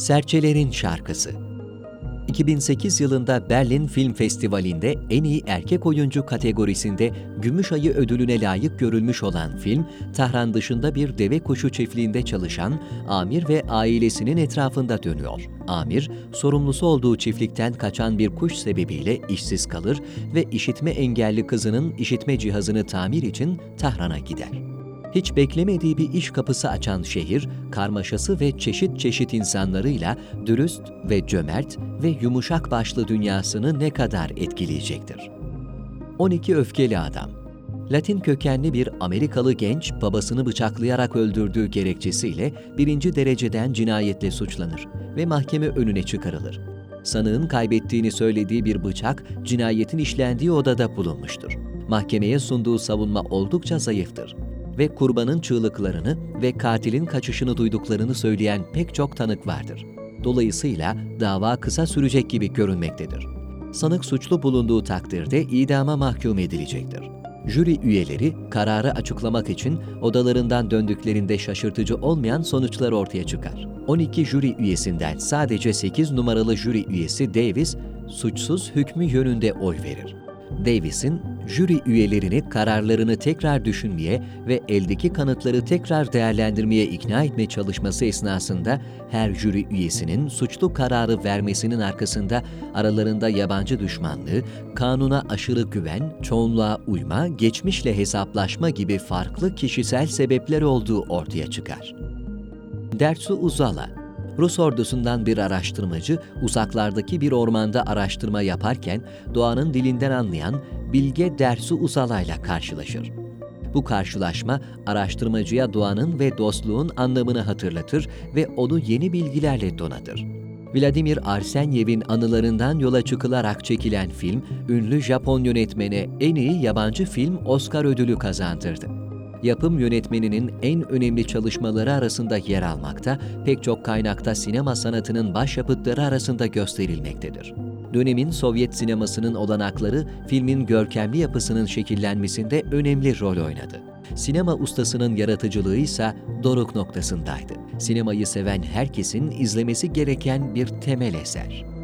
Serçelerin Şarkısı 2008 yılında Berlin Film Festivali'nde en iyi erkek oyuncu kategorisinde Gümüş Ayı ödülüne layık görülmüş olan film, Tahran dışında bir deve kuşu çiftliğinde çalışan Amir ve ailesinin etrafında dönüyor. Amir, sorumlusu olduğu çiftlikten kaçan bir kuş sebebiyle işsiz kalır ve işitme engelli kızının işitme cihazını tamir için Tahran'a gider. Hiç beklemediği bir iş kapısı açan şehir, karmaşası ve çeşit çeşit insanlarıyla dürüst ve cömert ve yumuşak başlı dünyasını ne kadar etkileyecektir. 12 Öfkeli Adam Latin kökenli bir Amerikalı genç babasını bıçaklayarak öldürdüğü gerekçesiyle birinci dereceden cinayetle suçlanır ve mahkeme önüne çıkarılır. Sanığın kaybettiğini söylediği bir bıçak cinayetin işlendiği odada bulunmuştur. Mahkemeye sunduğu savunma oldukça zayıftır ve kurbanın çığlıklarını ve katilin kaçışını duyduklarını söyleyen pek çok tanık vardır. Dolayısıyla dava kısa sürecek gibi görünmektedir. Sanık suçlu bulunduğu takdirde idama mahkum edilecektir. Jüri üyeleri kararı açıklamak için odalarından döndüklerinde şaşırtıcı olmayan sonuçlar ortaya çıkar. 12 jüri üyesinden sadece 8 numaralı jüri üyesi Davis suçsuz hükmü yönünde oy verir. Davis'in jüri üyelerini kararlarını tekrar düşünmeye ve eldeki kanıtları tekrar değerlendirmeye ikna etme çalışması esnasında her jüri üyesinin suçlu kararı vermesinin arkasında aralarında yabancı düşmanlığı, kanuna aşırı güven, çoğunluğa uyma, geçmişle hesaplaşma gibi farklı kişisel sebepler olduğu ortaya çıkar. Dersu Uzala Rus ordusundan bir araştırmacı uzaklardaki bir ormanda araştırma yaparken doğanın dilinden anlayan Bilge Dersu Uzalay'la karşılaşır. Bu karşılaşma araştırmacıya doğanın ve dostluğun anlamını hatırlatır ve onu yeni bilgilerle donatır. Vladimir Arsenyev'in anılarından yola çıkılarak çekilen film, ünlü Japon yönetmene en iyi yabancı film Oscar ödülü kazandırdı yapım yönetmeninin en önemli çalışmaları arasında yer almakta, pek çok kaynakta sinema sanatının başyapıtları arasında gösterilmektedir. Dönemin Sovyet sinemasının olanakları filmin görkemli yapısının şekillenmesinde önemli rol oynadı. Sinema ustasının yaratıcılığı ise doruk noktasındaydı. Sinemayı seven herkesin izlemesi gereken bir temel eser.